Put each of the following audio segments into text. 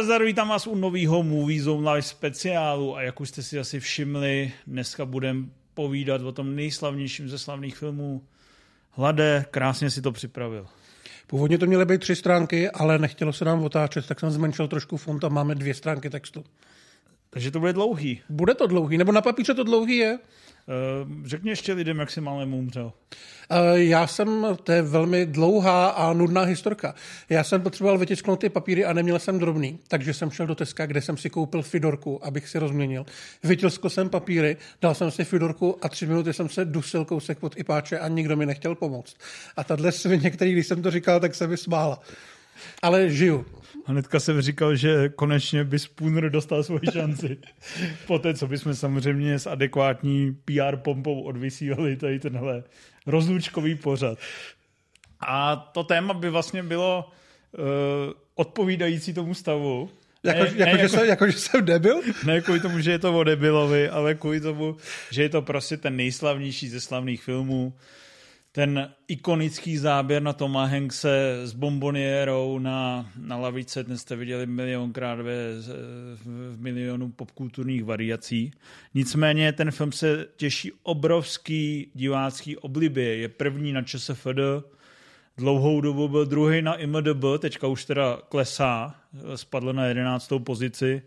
Zdar, zdar, zdar, vítám vás u nového Movie Zone Live speciálu a jak už jste si asi všimli, dneska budeme povídat o tom nejslavnějším ze slavných filmů. Hlade, krásně si to připravil. Původně to měly být tři stránky, ale nechtělo se nám otáčet, tak jsem zmenšil trošku font a máme dvě stránky textu. Takže to bude dlouhý. Bude to dlouhý, nebo na papíře to dlouhý je? Uh, řekni ještě lidem, jak si málem umřel. Uh, já jsem, to je velmi dlouhá a nudná historka. Já jsem potřeboval vytisknout ty papíry a neměl jsem drobný, takže jsem šel do Teska, kde jsem si koupil Fidorku, abych si rozměnil. Vytiskl jsem papíry, dal jsem si Fidorku a tři minuty jsem se dusil kousek pod Ipáče a nikdo mi nechtěl pomoct. A tahle svině, který, když jsem to říkal, tak se mi smála. Ale žiju. Hnedka jsem říkal, že konečně by Spooner dostal svoji šanci. Poté, co bychom samozřejmě s adekvátní PR pompou odvysílali tady tenhle rozlučkový pořad. A to téma by vlastně bylo uh, odpovídající tomu stavu. Jako, ne, jako, ne, že jako, jsem, jako, že jsem debil? Ne kvůli tomu, že je to o debilovi, ale kvůli tomu, že je to prostě ten nejslavnější ze slavných filmů ten ikonický záběr na Toma Hankse s bombonierou na, na lavice, ten jste viděli milionkrát ve, v, v milionu popkulturních variací. Nicméně ten film se těší obrovský divácký oblibě. Je první na ČSFD, dlouhou dobu byl druhý na IMDB, teďka už teda klesá, spadl na jedenáctou pozici.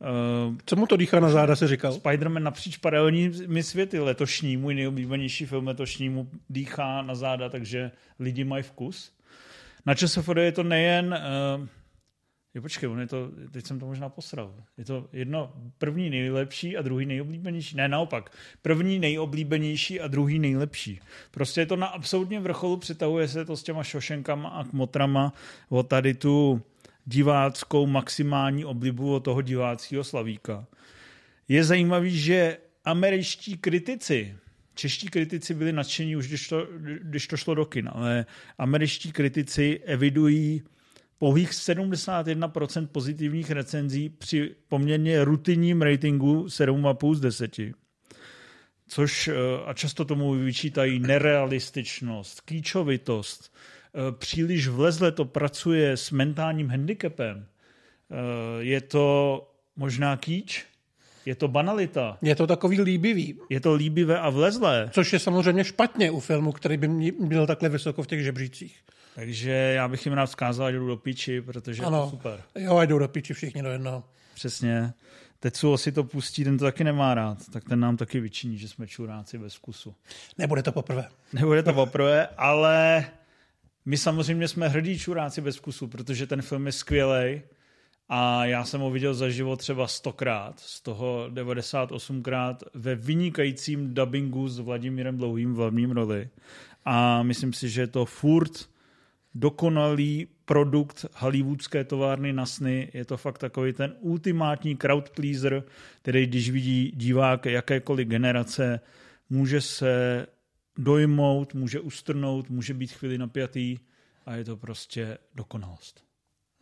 Uh, Co mu to dýchá na záda, se říkal? Spider-Man napříč paralelními světy letošní, můj nejoblíbenější film letošní mu dýchá na záda, takže lidi mají vkus. Na ČSFD je to nejen... Uh, jo, počkej, on je to, teď jsem to možná posral. Je to jedno první nejlepší a druhý nejoblíbenější. Ne, naopak. První nejoblíbenější a druhý nejlepší. Prostě je to na absolutně vrcholu, přitahuje se to s těma šošenkama a kmotrama o tady tu diváckou maximální oblibu od toho diváckého slavíka. Je zajímavý, že američtí kritici, čeští kritici byli nadšení už, když to, když to šlo do kin, ale američtí kritici evidují pouhých 71% pozitivních recenzí při poměrně rutinním ratingu 7,5 z 10. Což a často tomu vyčítají nerealističnost, kýčovitost, Eh, příliš vlezle to pracuje s mentálním handicapem, eh, je to možná kýč, je to banalita. Je to takový líbivý. Je to líbivé a vlezlé. Což je samozřejmě špatně u filmu, který by byl takhle vysoko v těch žebřících. Takže já bych jim rád vzkázal, ať jdu do píči, protože ano. je to super. Jo, ať jdou do píči všichni do jednoho. Přesně. Tetsuo si to pustí, ten to taky nemá rád, tak ten nám taky vyčiní, že jsme čuráci bez vkusu. Nebude to poprvé. Nebude to poprvé, ale my samozřejmě jsme hrdí čuráci bez vkusu, protože ten film je skvělý a já jsem ho viděl za život třeba stokrát, z toho 98krát ve vynikajícím dubbingu s Vladimírem Dlouhým v hlavním roli. A myslím si, že je to furt dokonalý produkt hollywoodské továrny na sny. Je to fakt takový ten ultimátní crowd pleaser, který když vidí divák jakékoliv generace, může se dojmout, může ustrnout, může být chvíli napjatý a je to prostě dokonalost.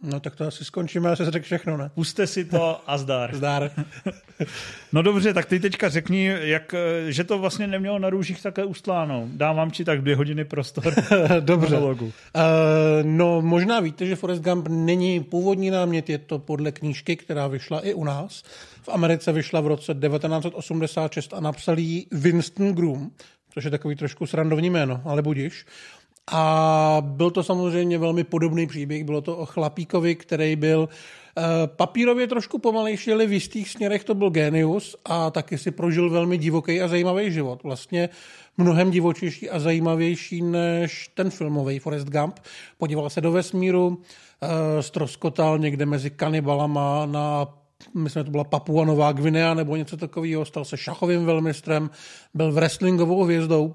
No tak to asi skončíme, asi řekl všechno, ne? Puste si to a zdar. zdar. no dobře, tak ty teďka řekni, jak, že to vlastně nemělo na růžích také ustláno. Dávám ti tak dvě hodiny prostor. dobře. Uh, no možná víte, že Forrest Gump není původní námět, je to podle knížky, která vyšla i u nás. V Americe vyšla v roce 1986 a napsal ji Winston Groom, což je takový trošku srandovní jméno, ale budíš. A byl to samozřejmě velmi podobný příběh. Bylo to o chlapíkovi, který byl eh, papírově trošku pomalejší, ale v jistých směrech to byl genius a taky si prožil velmi divoký a zajímavý život. Vlastně mnohem divočejší a zajímavější než ten filmový Forrest Gump. Podíval se do vesmíru, stroskotal eh, někde mezi kanibalama na myslím, že to byla Papua Nová Gvinea nebo něco takového, stal se šachovým velmistrem, byl wrestlingovou hvězdou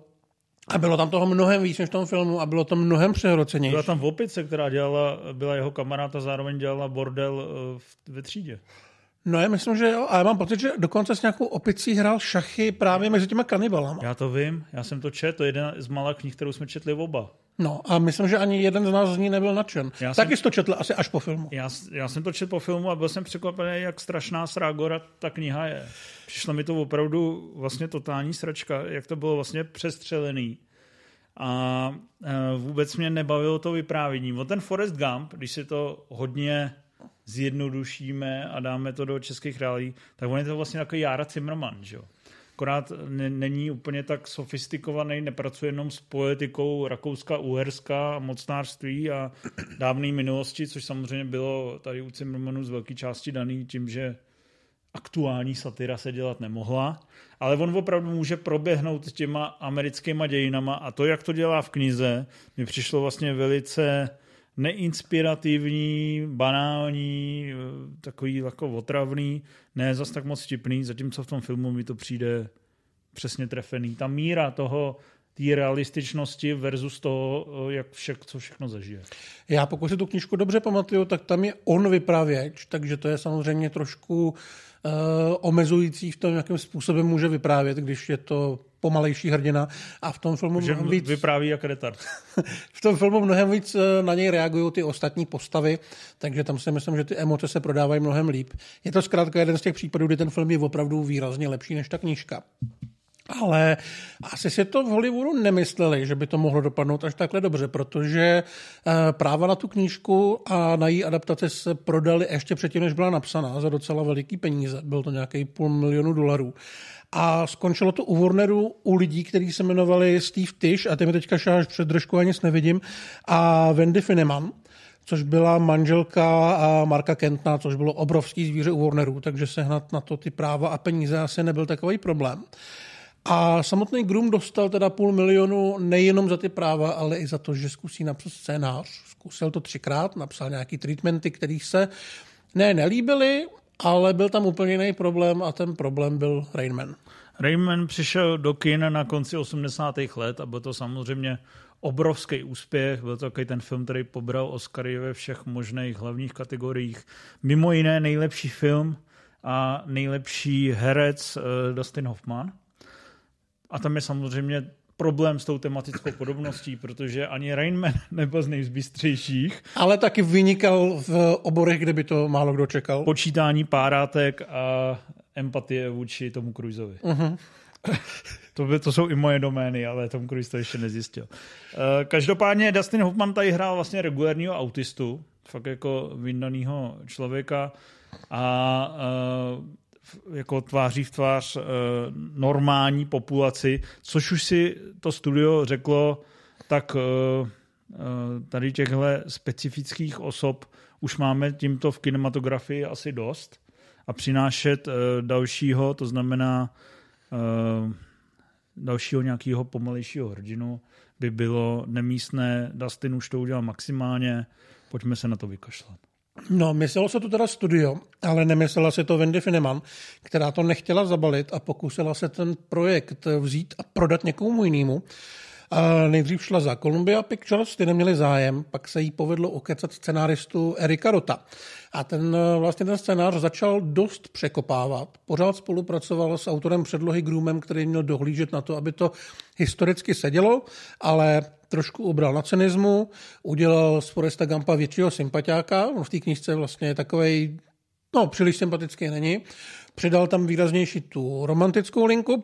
a bylo tam toho mnohem víc než v tom filmu a bylo to mnohem přehrocenější. Byla tam v opice, která dělala, byla jeho kamarád a zároveň dělala bordel eh, ve třídě. No já myslím, že jo. A já mám pocit, že dokonce s nějakou opicí hrál šachy právě mezi těma kanibalama. Já to vím, já jsem to četl, to je jedna z malých knih, kterou jsme četli oba. No a myslím, že ani jeden z nás z ní nebyl nadšen. Já Taky jsem, jsi to četl asi až po filmu. Já, já jsem to četl po filmu a byl jsem překvapený, jak strašná srágora ta kniha je. Přišla mi to opravdu vlastně totální sračka, jak to bylo vlastně přestřelený. A e, vůbec mě nebavilo to vyprávění. O ten Forest Gump, když si to hodně zjednodušíme a dáme to do českých reálí, tak on je to vlastně jako Jára Zimmerman, že jo? Akorát není úplně tak sofistikovaný, nepracuje jenom s poetikou Rakouska, Uherska, mocnářství a dávné minulosti, což samozřejmě bylo tady u Zimmermanu z velké části daný tím, že aktuální satyra se dělat nemohla, ale on opravdu může proběhnout těma americkýma dějinama a to, jak to dělá v knize, mi přišlo vlastně velice neinspirativní, banální, takový jako otravný, ne zas tak moc vtipný, zatímco v tom filmu mi to přijde přesně trefený. Ta míra toho, té realističnosti versus toho, jak vše, co všechno zažije. Já pokud si tu knižku dobře pamatuju, tak tam je on vypravěč, takže to je samozřejmě trošku uh, omezující v tom, jakým způsobem může vyprávět, když je to pomalejší hrdina a v tom filmu že mnohem víc... vypráví jak retard. v tom filmu mnohem víc eh, na něj reagují ty ostatní postavy, takže tam si myslím, že ty emoce se prodávají mnohem líp. Je to zkrátka jeden z těch případů, kdy ten film je opravdu výrazně lepší než ta knížka. Ale asi si to v Hollywoodu nemysleli, že by to mohlo dopadnout až takhle dobře, protože eh, práva na tu knížku a na její adaptaci se prodali ještě předtím, než byla napsaná za docela veliký peníze. Byl to nějaký půl milionu dolarů. A skončilo to u Warneru u lidí, kteří se jmenovali Steve Tish, a ty mi teďka šáš před držkou a nic nevidím, a Wendy Fineman což byla manželka Marka Kentna, což bylo obrovský zvíře u Warneru, takže sehnat na to ty práva a peníze asi nebyl takový problém. A samotný Grum dostal teda půl milionu nejenom za ty práva, ale i za to, že zkusí napsat scénář. Zkusil to třikrát, napsal nějaký treatmenty, které se ne nelíbily, ale byl tam úplně jiný problém a ten problém byl Rainman. Rainman přišel do kin na konci 80. let a byl to samozřejmě obrovský úspěch. Byl to takový ten film, který pobral Oscary ve všech možných hlavních kategoriích. Mimo jiné nejlepší film a nejlepší herec uh, Dustin Hoffman. A tam je samozřejmě problém s tou tematickou podobností, protože ani Rainman nebyl z nejzbystřejších. Ale taky vynikal v oborech, kde by to málo kdo čekal. Počítání párátek a empatie vůči tomu Cruiseovi. Uh-huh. to, by, to jsou i moje domény, ale Tom Cruise to ještě nezjistil. Uh, každopádně Dustin Hoffman tady hrál vlastně regulárního autistu, fakt jako vyndanýho člověka a uh, jako tváří v tvář uh, normální populaci, což už si to studio řeklo, tak uh, tady těchto specifických osob už máme tímto v kinematografii asi dost a přinášet dalšího, to znamená dalšího nějakého pomalejšího hrdinu by bylo nemístné. Dustin už to udělal maximálně, pojďme se na to vykašlat. No, myslelo se to teda studio, ale nemyslela si to Wendy Fineman, která to nechtěla zabalit a pokusila se ten projekt vzít a prodat někomu jinému. A nejdřív šla za Columbia Pictures, ty neměli zájem, pak se jí povedlo okecat scenáristu Erika Rota. A ten vlastně ten scénář začal dost překopávat. Pořád spolupracoval s autorem předlohy Groomem, který měl dohlížet na to, aby to historicky sedělo, ale trošku ubral na cynismu, udělal z Foresta Gampa většího sympatiáka, on v té knižce vlastně je takovej, no příliš sympatický není, přidal tam výraznější tu romantickou linku,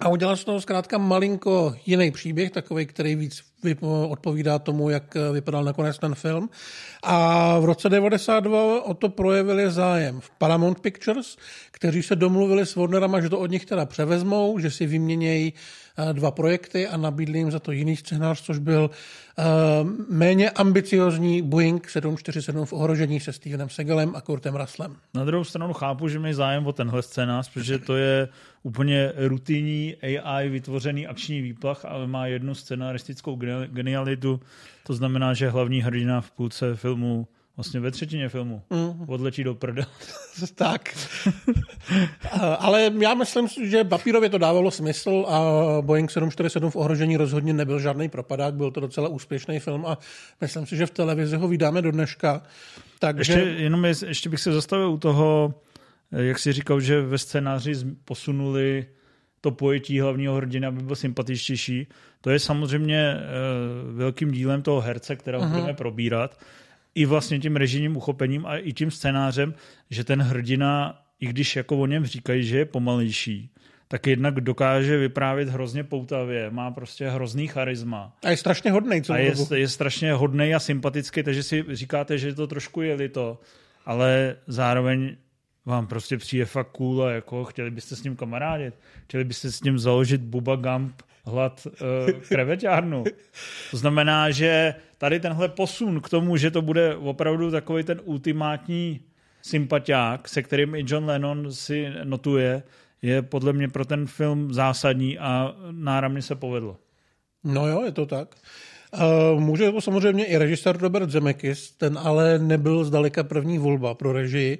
a udělal z toho zkrátka malinko jiný příběh, takový, který víc odpovídá tomu, jak vypadal nakonec ten film. A v roce 92 o to projevili zájem v Paramount Pictures, kteří se domluvili s Warnerama, že to od nich teda převezmou, že si vyměnějí dva projekty a nabídli jim za to jiný scénář, což byl uh, méně ambiciozní Boeing 747 v ohrožení se Stevenem Segalem a Kurtem Russellem. Na druhou stranu chápu, že mají zájem o tenhle scénář, protože to je úplně rutinní AI vytvořený akční výplach, ale má jednu scenaristickou genialitu. To znamená, že hlavní hrdina v půlce filmu Vlastně ve třetině filmu. Mm. Odletí do prda. tak. Ale já myslím, že papírově to dávalo smysl a Boeing 747 v ohrožení rozhodně nebyl žádný propadák, byl to docela úspěšný film a myslím si, že v televizi ho vydáme do dneška. Takže... Ještě, jenom je, ještě bych se zastavil u toho, jak si říkal, že ve scénáři posunuli to pojetí hlavního hrdina, aby byl sympatičtější. To je samozřejmě uh, velkým dílem toho herce, kterého uh-huh. budeme probírat i vlastně tím režijním uchopením a i tím scénářem, že ten hrdina, i když jako o něm říkají, že je pomalejší, tak jednak dokáže vyprávět hrozně poutavě, má prostě hrozný charisma. A je strašně hodný. A je, je strašně hodný a sympatický, takže si říkáte, že to trošku je to. ale zároveň vám prostě přijde fakt cool a jako chtěli byste s ním kamarádit, chtěli byste s ním založit Buba Gump hlad uh, kreveťárnu. To znamená, že tady tenhle posun k tomu, že to bude opravdu takový ten ultimátní sympatiák, se kterým i John Lennon si notuje, je podle mě pro ten film zásadní a náramně se povedlo. No jo, je to tak. Uh, může to samozřejmě i režisér Robert Zemeckis, ten ale nebyl zdaleka první volba pro režii,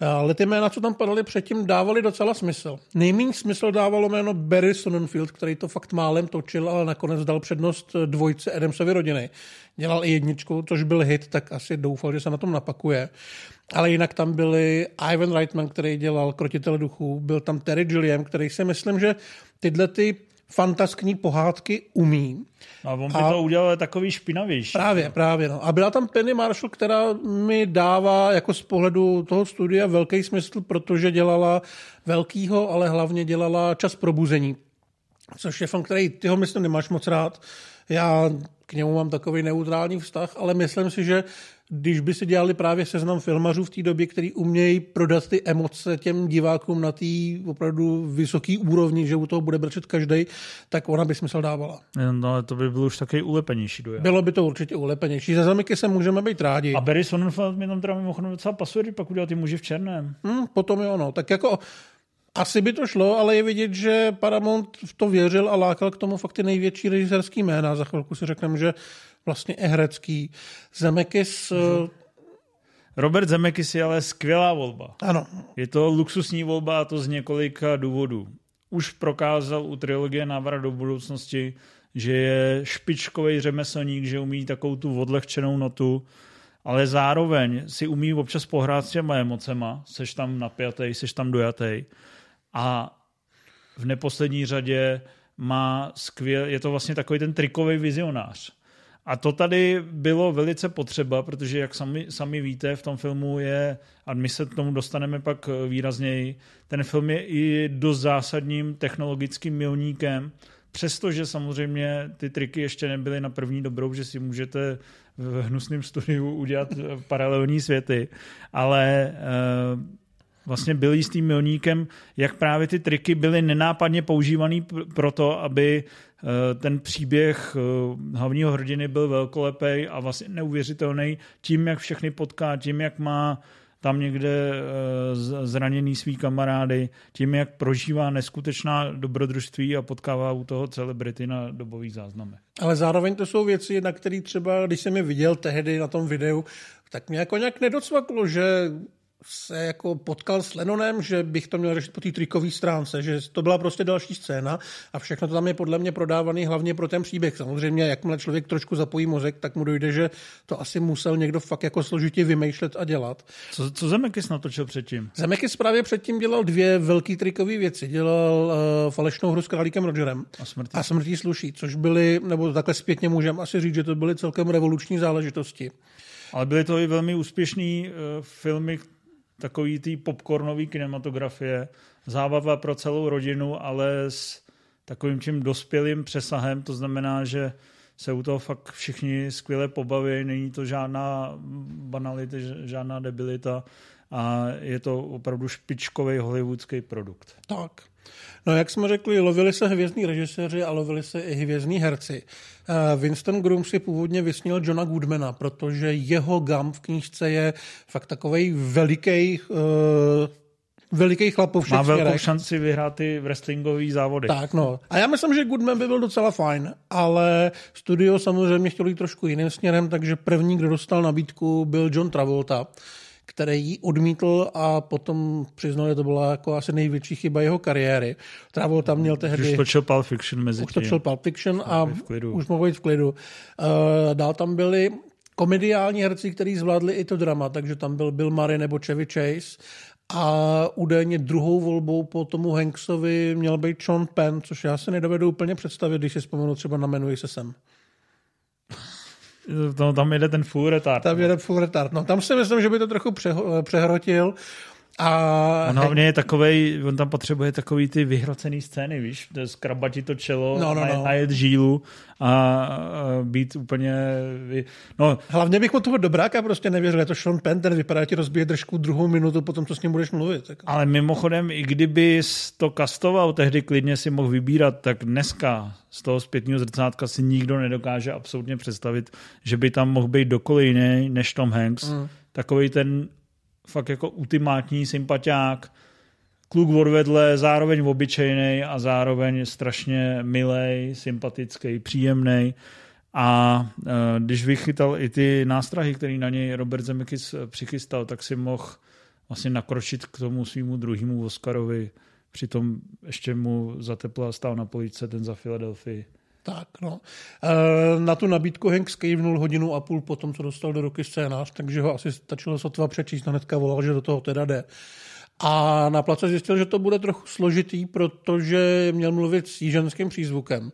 ale ty jména, co tam padaly předtím, dávali docela smysl. Nejméně smysl dávalo jméno Barry Sonnenfield, který to fakt málem točil, ale nakonec dal přednost dvojce Adamsovy rodiny. Dělal i jedničku, což byl hit, tak asi doufal, že se na tom napakuje. Ale jinak tam byli Ivan Reitman, který dělal Krotitele duchů, byl tam Terry Gilliam, který si myslím, že tyhle ty fantaskní pohádky umí. A on by a to udělal takový špinavější. Právě, právě. No. A byla tam Penny Marshall, která mi dává jako z pohledu toho studia velký smysl, protože dělala velkýho, ale hlavně dělala čas probuzení. Což je film, který ty ho myslím nemáš moc rád. Já k němu mám takový neutrální vztah, ale myslím si, že když by si dělali právě seznam filmařů v té době, který umějí prodat ty emoce těm divákům na té opravdu vysoké úrovni, že u toho bude brčet každý, tak ona by smysl dávala. No, ale to by bylo už taky ulepenější dojem. Bylo by to určitě ulepenější. Za zamiky se můžeme být rádi. A Barry Sonnenfeld mi tam teda mimochodem docela pasuje, pak udělal ty muži v černém. Hmm, potom jo, no. Tak jako asi by to šlo, ale je vidět, že Paramount v to věřil a lákal k tomu fakt ty největší režisérský jména. Za chvilku si řekneme, že vlastně i herecký. Zemekis... Robert Zemekis je ale skvělá volba. Ano. Je to luxusní volba a to z několika důvodů. Už prokázal u trilogie Návrat do budoucnosti, že je špičkový řemeslník, že umí takovou tu odlehčenou notu, ale zároveň si umí občas pohrát s těma emocema, seš tam napjatý, seš tam dojatý a v neposlední řadě má skvěl, je to vlastně takový ten trikový vizionář. A to tady bylo velice potřeba, protože jak sami, sami víte, v tom filmu je, a my se k tomu dostaneme pak výrazněji, ten film je i dost zásadním technologickým milníkem, přestože samozřejmě ty triky ještě nebyly na první dobrou, že si můžete v hnusném studiu udělat paralelní světy, ale vlastně byl jistým milníkem, jak právě ty triky byly nenápadně používaný pro to, aby eh, ten příběh eh, hlavního hrdiny byl velkolepý a vlastně neuvěřitelný tím, jak všechny potká, tím, jak má tam někde eh, zraněný svý kamarády, tím, jak prožívá neskutečná dobrodružství a potkává u toho celebrity na dobových záznamech. Ale zároveň to jsou věci, na které třeba, když jsem je viděl tehdy na tom videu, tak mě jako nějak nedocvaklo, že se jako potkal s Lenonem, že bych to měl řešit po té trikové stránce, že to byla prostě další scéna a všechno to tam je podle mě prodávaný hlavně pro ten příběh. Samozřejmě, jakmile člověk trošku zapojí mozek, tak mu dojde, že to asi musel někdo fakt jako složitě vymýšlet a dělat. Co, co Zemekis natočil předtím? Zemekis právě předtím dělal dvě velké trikové věci. Dělal uh, falešnou hru s králíkem Rogerem a smrtí. a smrtí sluší, což byly, nebo takhle zpětně můžeme asi říct, že to byly celkem revoluční záležitosti. Ale byly to i velmi úspěšné uh, filmy, takový tý popcornový kinematografie, zábava pro celou rodinu, ale s takovým tím dospělým přesahem, to znamená, že se u toho fakt všichni skvěle pobaví, není to žádná banalita, žádná debilita a je to opravdu špičkový hollywoodský produkt. Tak. No jak jsme řekli, lovili se hvězdní režiséři a lovili se i hvězdní herci. Eh, Winston Groom si původně vysnil Johna Goodmana, protože jeho gam v knížce je fakt takový veliký uh, veliký chlap Má velkou směrech. šanci vyhrát ty wrestlingové závody. Tak no. A já myslím, že Goodman by byl docela fajn, ale studio samozřejmě chtělo jít trošku jiným směrem, takže první, kdo dostal nabídku, byl John Travolta který ji odmítl a potom přiznal, že to byla jako asi největší chyba jeho kariéry. Trávil tam měl tehdy... Už točil Pulp Fiction mezi Už točil Pulp Fiction a už mohl být v klidu. Uh, dál tam byli komediální herci, kteří zvládli i to drama, takže tam byl Bill Murray nebo Chevy Chase a údajně druhou volbou po tomu Hanksovi měl být Sean Penn, což já si nedovedu úplně představit, když si vzpomenu třeba na Jmenuji se sem. No, tam jede ten full retard. Tam jede full retard. No, tam si myslím, že by to trochu přehrotil. A On hlavně je takovej, on tam potřebuje takový ty vyhrocený scény, víš, to je skrabatit to čelo, No, no, no. najet žílu a, a být úplně, no Hlavně bych od toho dobráka prostě nevěřil. Je to Sean Penn, ten vypadá, ti rozbije držku druhou minutu potom, co s ním budeš mluvit. Jako. Ale mimochodem, i kdyby to kastoval, tehdy klidně si mohl vybírat, tak dneska z toho zpětního zrcátka si nikdo nedokáže absolutně představit, že by tam mohl být dokoliv jiný než Tom Hanks. Mm. Takový ten fakt jako ultimátní sympatiák, kluk odvedle, zároveň obyčejný a zároveň strašně milej, sympatický, příjemný. A e, když vychytal i ty nástrahy, které na něj Robert Zemeckis přichystal, tak si mohl vlastně nakročit k tomu svýmu druhému Oscarovi. Přitom ještě mu zatepla stál na poličce ten za Filadelfii. Tak, no. E, Na tu nabídku Hank skejvnul hodinu a půl po tom, co dostal do ruky scénář, takže ho asi stačilo sotva přečíst, hnedka volal, že do toho teda jde. A na place zjistil, že to bude trochu složitý, protože měl mluvit s jíženským přízvukem.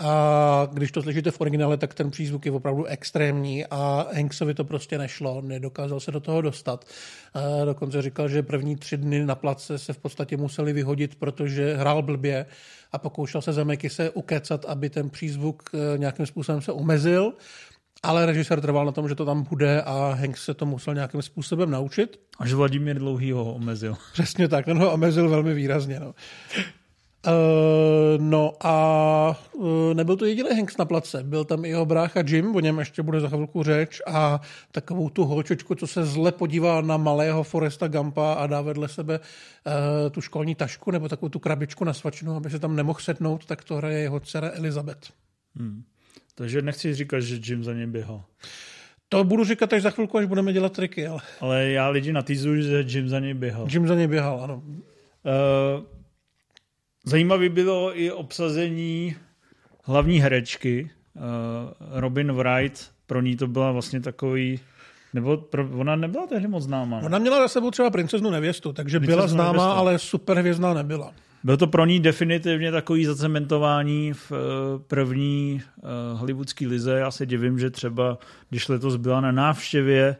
A když to slyšíte v originále, tak ten přízvuk je opravdu extrémní a Hanksovi to prostě nešlo, nedokázal se do toho dostat. A dokonce říkal, že první tři dny na place se v podstatě museli vyhodit, protože hrál blbě a pokoušel se Zemeky se ukecat, aby ten přízvuk eh, nějakým způsobem se omezil, ale režisér trval na tom, že to tam bude a Hanks se to musel nějakým způsobem naučit. Až Vladimír Dlouhý ho omezil. Přesně tak, ten ho omezil velmi výrazně. No. Uh, no a uh, nebyl to jediný Hanks na place, byl tam i jeho brácha Jim, o něm ještě bude za chvilku řeč a takovou tu holčičku, co se zle podívá na malého Foresta Gampa a dá vedle sebe uh, tu školní tašku nebo takovou tu krabičku na svačinu, aby se tam nemohl sednout, tak to hraje jeho dcera Elizabeth. Hmm. Takže nechci říkat, že Jim za ně běhal. To budu říkat až za chvilku, až budeme dělat triky, ale Ale já lidi natýzuji, že Jim za něj běhal. Jim za něj běhal, ano. Uh, zajímavý bylo i obsazení hlavní herečky uh, Robin Wright. Pro ní to byla vlastně takový, nebo pro, ona nebyla tehdy moc známá. ne? Ona měla za sebou třeba princeznu nevěstu, takže byla Princeznu známá, nevěstu. ale super hvězdná nebyla. Byl to pro ní definitivně takový zacementování v eh, první eh, hollywoodské lize. Já se divím, že třeba, když letos byla na návštěvě,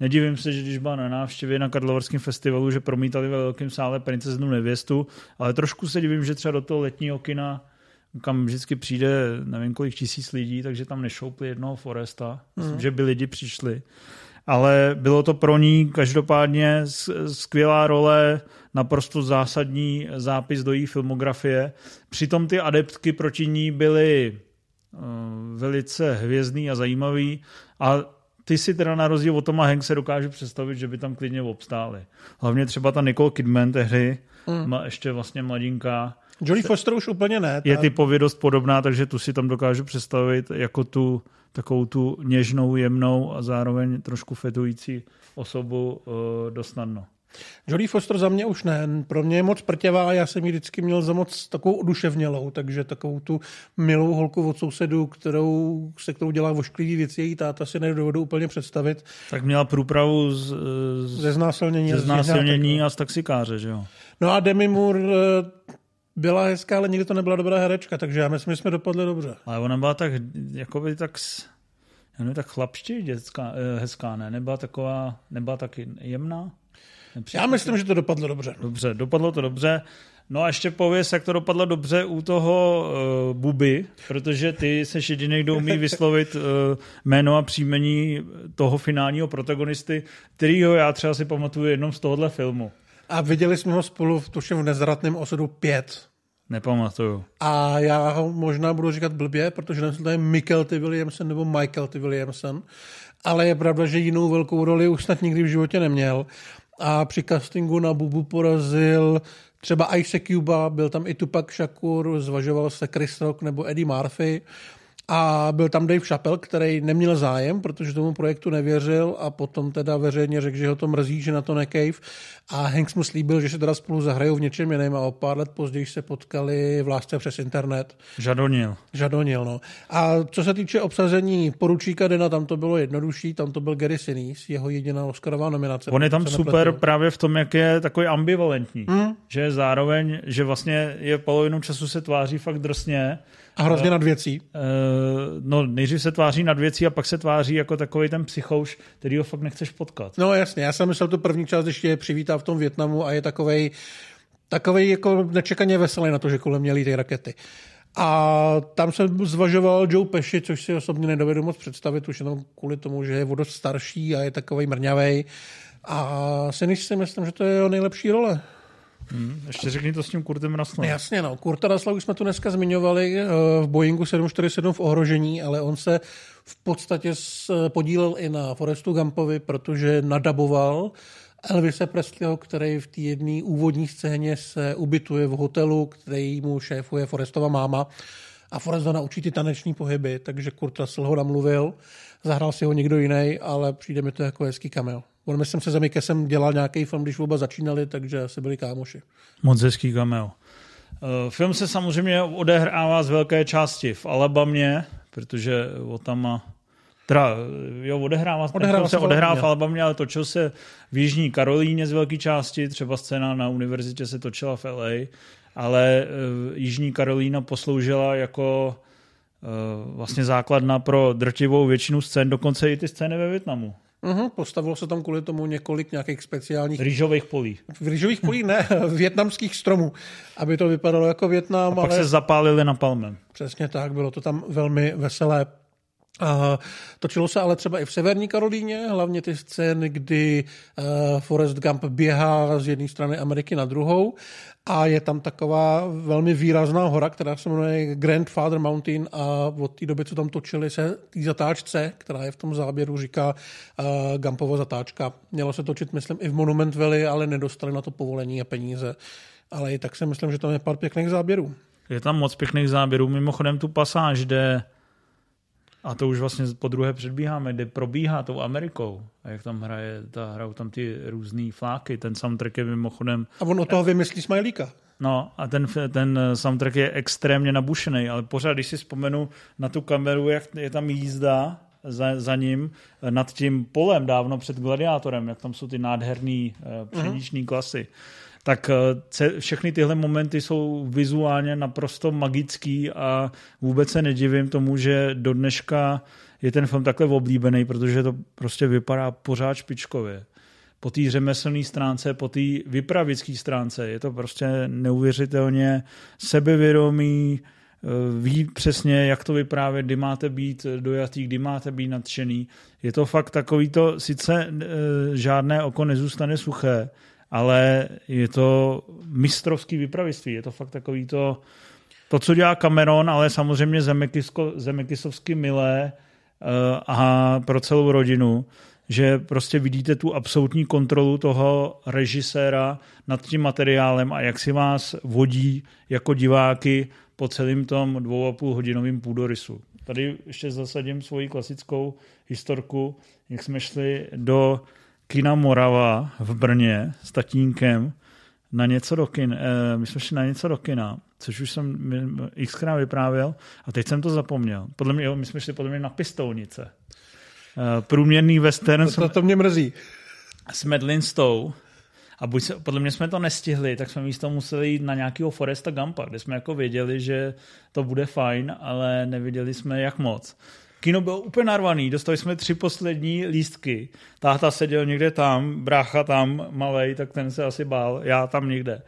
nedivím se, že když byla na návštěvě na Karlovarském festivalu, že promítali ve velkém sále princeznu nevěstu, ale trošku se divím, že třeba do toho letního kina kam vždycky přijde nevím kolik tisíc lidí, takže tam nešoupli jednoho Foresta. Myslím, že by lidi přišli. Ale bylo to pro ní každopádně skvělá role, naprosto zásadní zápis do její filmografie. Přitom ty adeptky proti ní byly eh, velice hvězdný a zajímavý a ty si teda na rozdíl od Toma Hanks se dokáže představit, že by tam klidně obstáli. Hlavně třeba ta Nicole Kidman tehdy, mm. ještě vlastně mladinká, Jodie Foster už úplně ne. je ta- typově dost podobná, takže tu si tam dokážu představit jako tu takovou tu něžnou, jemnou a zároveň trošku fetující osobu uh, dost snadno. Jodie Foster za mě už ne. Pro mě je moc prťavá, já jsem ji vždycky měl za moc takovou oduševnělou, takže takovou tu milou holku od sousedu, kterou, se kterou dělá vošklivý věci, její táta si nedovedu úplně představit. Tak měla průpravu z, z, Ze znásilnění. ze a z něčeho znásilnění a z taxikáře, že jo? No a Demi Moore eh, byla hezká, ale nikdy to nebyla dobrá herečka, takže já myslím, že jsme dopadli dobře. Ale ona byla tak, jakoby tak, s- já nevím, tak chlapště dětská, eh, hezká, ne? Nebyla taková, nebyla taky jemná? Já myslím, že to dopadlo dobře. Dobře, dopadlo to dobře. No a ještě pověz, jak to dopadlo dobře u toho uh, Buby, protože ty seš jediný, kdo umí vyslovit uh, jméno a příjmení toho finálního protagonisty, kterýho já třeba si pamatuju jenom z tohohle filmu. A viděli jsme ho spolu v tuším v nezvratném osudu 5. Nepamatuju. A já ho možná budu říkat blbě, protože nevím, to je Michael T. Williamson nebo Michael T. Williamson, ale je pravda, že jinou velkou roli už snad nikdy v životě neměl. A při castingu na Bubu porazil třeba Isaac Cuba, byl tam i Tupac Shakur, zvažoval se Chris Rock nebo Eddie Murphy. A byl tam Dave Chappelle, který neměl zájem, protože tomu projektu nevěřil a potom teda veřejně řekl, že ho to mrzí, že na to nekejv. A Hanks mu slíbil, že se teda spolu zahrajou v něčem jiném a o pár let později se potkali v lásce přes internet. Žadonil. Žadonil, no. A co se týče obsazení poručíka Dena, tam to bylo jednodušší, tam to byl Gary Sinise, jeho jediná Oscarová nominace. On je tam super nepletu. právě v tom, jak je takový ambivalentní. Hmm. Že je zároveň, že vlastně je polovinu času se tváří fakt drsně, A hrozně nad věcí. Eh, no nejdřív se tváří nad věcí a pak se tváří jako takový ten psychouš, který ho fakt nechceš potkat. No jasně, já jsem myslel tu první část, když je přivítá v tom Větnamu a je takovej, takovej jako nečekaně veselý na to, že kolem měli ty rakety. A tam jsem zvažoval Joe Pesci, což si osobně nedovedu moc představit, už jenom kvůli tomu, že je vodost starší a je takový mrňavej. A si si myslím, že to je jeho nejlepší role. Hmm, ještě řekni to s tím Kurtem Russellem. Jasně, no. Kurta Russella už jsme tu dneska zmiňovali eh, v Boeingu 747 v ohrožení, ale on se v podstatě podílel i na Forestu Gumpovi, protože nadaboval Elvise Presleyho, který v té jedné úvodní scéně se ubytuje v hotelu, který mu šéfuje Forestova máma a Forest ho naučí ty taneční pohyby, takže Kurt Russell ho namluvil, zahrál si ho někdo jiný, ale přijde mi to jako hezký kamel. On myslím se za Mikesem dělal nějaký film, když oba začínali, takže asi byli kámoši. Moc hezký cameo. Eh, film se samozřejmě odehrává z velké části v Alabamě, protože o tam má Teda, jo, odehrává, odehrává se odehrává v Alabamě, ale točil se v Jižní Karolíně z velké části, třeba scéna na univerzitě se točila v LA, ale uh, Jižní Karolína posloužila jako uh, vlastně základna pro drtivou většinu scén, dokonce i ty scény ve Větnamu. Uh-huh, postavilo se tam kvůli tomu několik nějakých speciálních... Rýžových polí. V rýžových polí ne, větnamských stromů, aby to vypadalo jako Větnam. A pak ale... se zapálili na palmem. Přesně tak, bylo to tam velmi veselé. A točilo se ale třeba i v Severní Karolíně, hlavně ty scény, kdy uh, Forrest Gump běhá z jedné strany Ameriky na druhou a je tam taková velmi výrazná hora, která se jmenuje Grandfather Mountain a od té doby, co tam točili, se té zatáčce, která je v tom záběru, říká uh, Gumpova zatáčka. Mělo se točit, myslím, i v Monument Valley, ale nedostali na to povolení a peníze. Ale i tak si myslím, že tam je pár pěkných záběrů. Je tam moc pěkných záběrů. Mimochodem tu pasáž, kde a to už vlastně po druhé předbíháme, kde probíhá tou Amerikou. A jak tam hraje, ta, hrajou tam ty různé fláky. Ten soundtrack je mimochodem... A on od toho vymyslí Smajlíka. No a ten, ten soundtrack je extrémně nabušený, ale pořád, když si vzpomenu na tu kameru, jak je tam jízda za, za ním nad tím polem dávno před gladiátorem, jak tam jsou ty nádherné uh, pšeniční uh-huh. klasy, tak eh, všechny tyhle momenty jsou vizuálně naprosto magický a vůbec se nedivím tomu, že do dneška je ten film takhle oblíbený, protože to prostě vypadá pořád špičkově. Po té řemeslné stránce, po té vypravické stránce je to prostě neuvěřitelně sebevědomý, eh, ví přesně, jak to vyprávět, kdy máte být dojatý, kdy máte být nadšený. Je to fakt takový to, sice eh, žádné oko nezůstane suché, ale je to mistrovský vypraviství. Je to fakt takový to, to, co dělá Cameron, ale samozřejmě zemekisovsky milé uh, a pro celou rodinu, že prostě vidíte tu absolutní kontrolu toho režiséra nad tím materiálem a jak si vás vodí jako diváky po celém tom dvou a půl hodinovým půdorysu. Tady ještě zasadím svoji klasickou historku, jak jsme šli do kina Morava v Brně s tatínkem na něco do kin, eh, my jsme šli na něco do kina, což už jsem xkrát vyprávěl a teď jsem to zapomněl. Podle mě, jo, my jsme šli podle mě na pistolnice. Eh, průměrný western. To, to, to mě mrzí. S Medlinstou. A buď se, podle mě jsme to nestihli, tak jsme místo museli jít na nějakého Foresta Gampa, kde jsme jako věděli, že to bude fajn, ale nevěděli jsme jak moc. Kino bylo úplně narvaný, dostali jsme tři poslední lístky. Táta seděl někde tam, brácha tam, malej, tak ten se asi bál, já tam někde.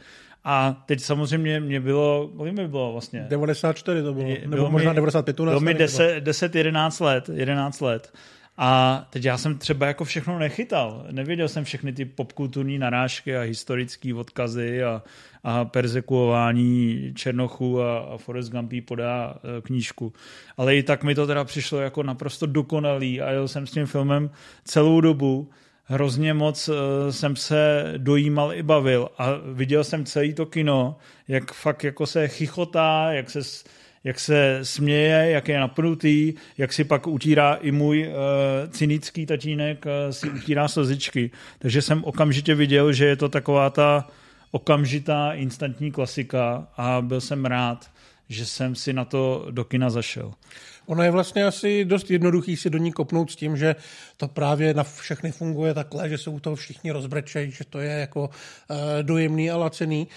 A teď samozřejmě mě bylo, kolik mi bylo vlastně? 94 to bylo, nebo bylo možná mi, 95. Bylo mi 10, 10, 11 let, 11 let. A teď já jsem třeba jako všechno nechytal. Nevěděl jsem všechny ty popkulturní narážky a historické odkazy a, a persekuování Černochů a, a Forrest Gumpy podá e, knížku. Ale i tak mi to teda přišlo jako naprosto dokonalý a jel jsem s tím filmem celou dobu. Hrozně moc e, jsem se dojímal i bavil a viděl jsem celý to kino, jak fakt jako se chichotá, jak se jak se směje, jak je napnutý, jak si pak utírá i můj uh, cynický tatínek, uh, si utírá slzičky. Takže jsem okamžitě viděl, že je to taková ta okamžitá instantní klasika a byl jsem rád, že jsem si na to do kina zašel. Ono je vlastně asi dost jednoduchý si do ní kopnout s tím, že to právě na všechny funguje takhle, že se u toho všichni rozbrečejí, že to je jako uh, dojemný a lacený.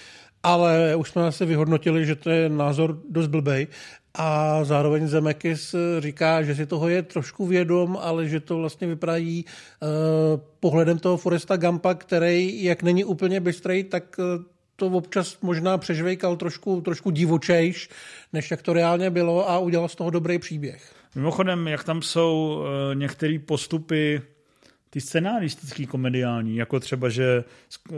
Ale už jsme asi vyhodnotili, že to je názor dost blbej. A zároveň Zemekis říká, že si toho je trošku vědom, ale že to vlastně vypráví uh, pohledem toho Foresta Gampa, který, jak není úplně bystrej, tak uh, to občas možná přežvejkal trošku, trošku divočejš, než jak to reálně bylo a udělal z toho dobrý příběh. Mimochodem, jak tam jsou uh, některé postupy ty scenáristický komediální, jako třeba, že uh,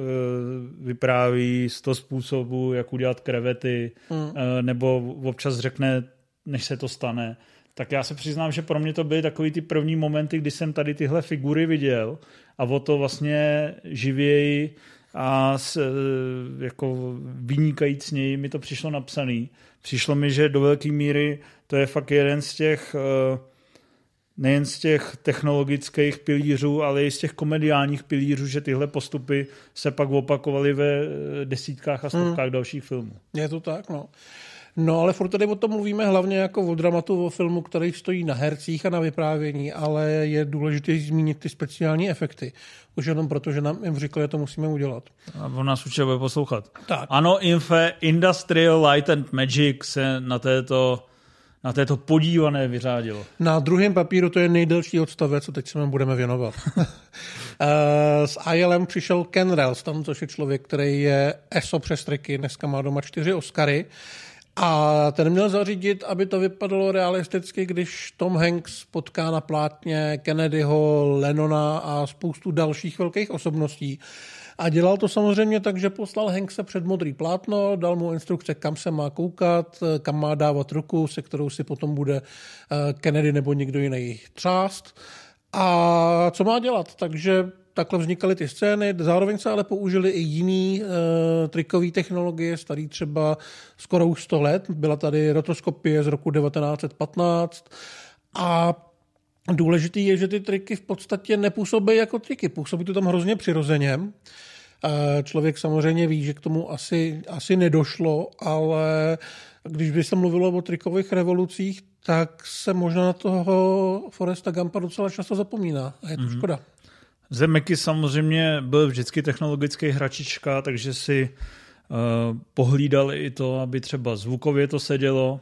vypráví sto způsobů, jak udělat krevety, mm. uh, nebo občas řekne, než se to stane, tak já se přiznám, že pro mě to byly takový ty první momenty, kdy jsem tady tyhle figury viděl a o to vlastně živěji a s, jako vynikajícněji mi to přišlo napsaný. Přišlo mi, že do velké míry to je fakt jeden z těch uh, nejen z těch technologických pilířů, ale i z těch komediálních pilířů, že tyhle postupy se pak opakovaly ve eh, desítkách a stovkách hmm. dalších filmů. Je to tak, no. No ale furt tady o tom mluvíme hlavně jako o dramatu, o filmu, který stojí na hercích a na vyprávění, ale je důležité zmínit ty speciální efekty. Už jenom proto, že nám jim řekli, že to musíme udělat. A on nás určitě bude poslouchat. Tak. Ano, Infe, Industrial Light and Magic se na této na této podívané vyřádilo. Na druhém papíru to je nejdelší odstavec, co teď se nám budeme věnovat. Eh, s ILM přišel Ken Ralston, což je člověk, který je ESO přes triky, dneska má doma čtyři Oscary. A ten měl zařídit, aby to vypadalo realisticky, když Tom Hanks potká na plátně Kennedyho, Lennona a spoustu dalších velkých osobností. A dělal to samozřejmě tak, že poslal Hankse před modrý plátno, dal mu instrukce, kam se má koukat, kam má dávat ruku, se kterou si potom bude eh, Kennedy nebo někdo jiný třást. A co má dělat? Takže takhle vznikaly ty scény, zároveň se ale použili i jiný e, trikové technologie, starý třeba skoro už 100 let. Byla tady rotoskopie z roku 1915 a důležitý je, že ty triky v podstatě nepůsobí jako triky, působí to tam hrozně přirozeně. Člověk samozřejmě ví, že k tomu asi, asi nedošlo, ale když by se mluvilo o trikových revolucích, tak se možná na toho Foresta Gampa docela často zapomíná a je to mm-hmm. škoda. Zemeky samozřejmě byl vždycky technologický hračička, takže si uh, pohlídal i to, aby třeba zvukově to sedělo.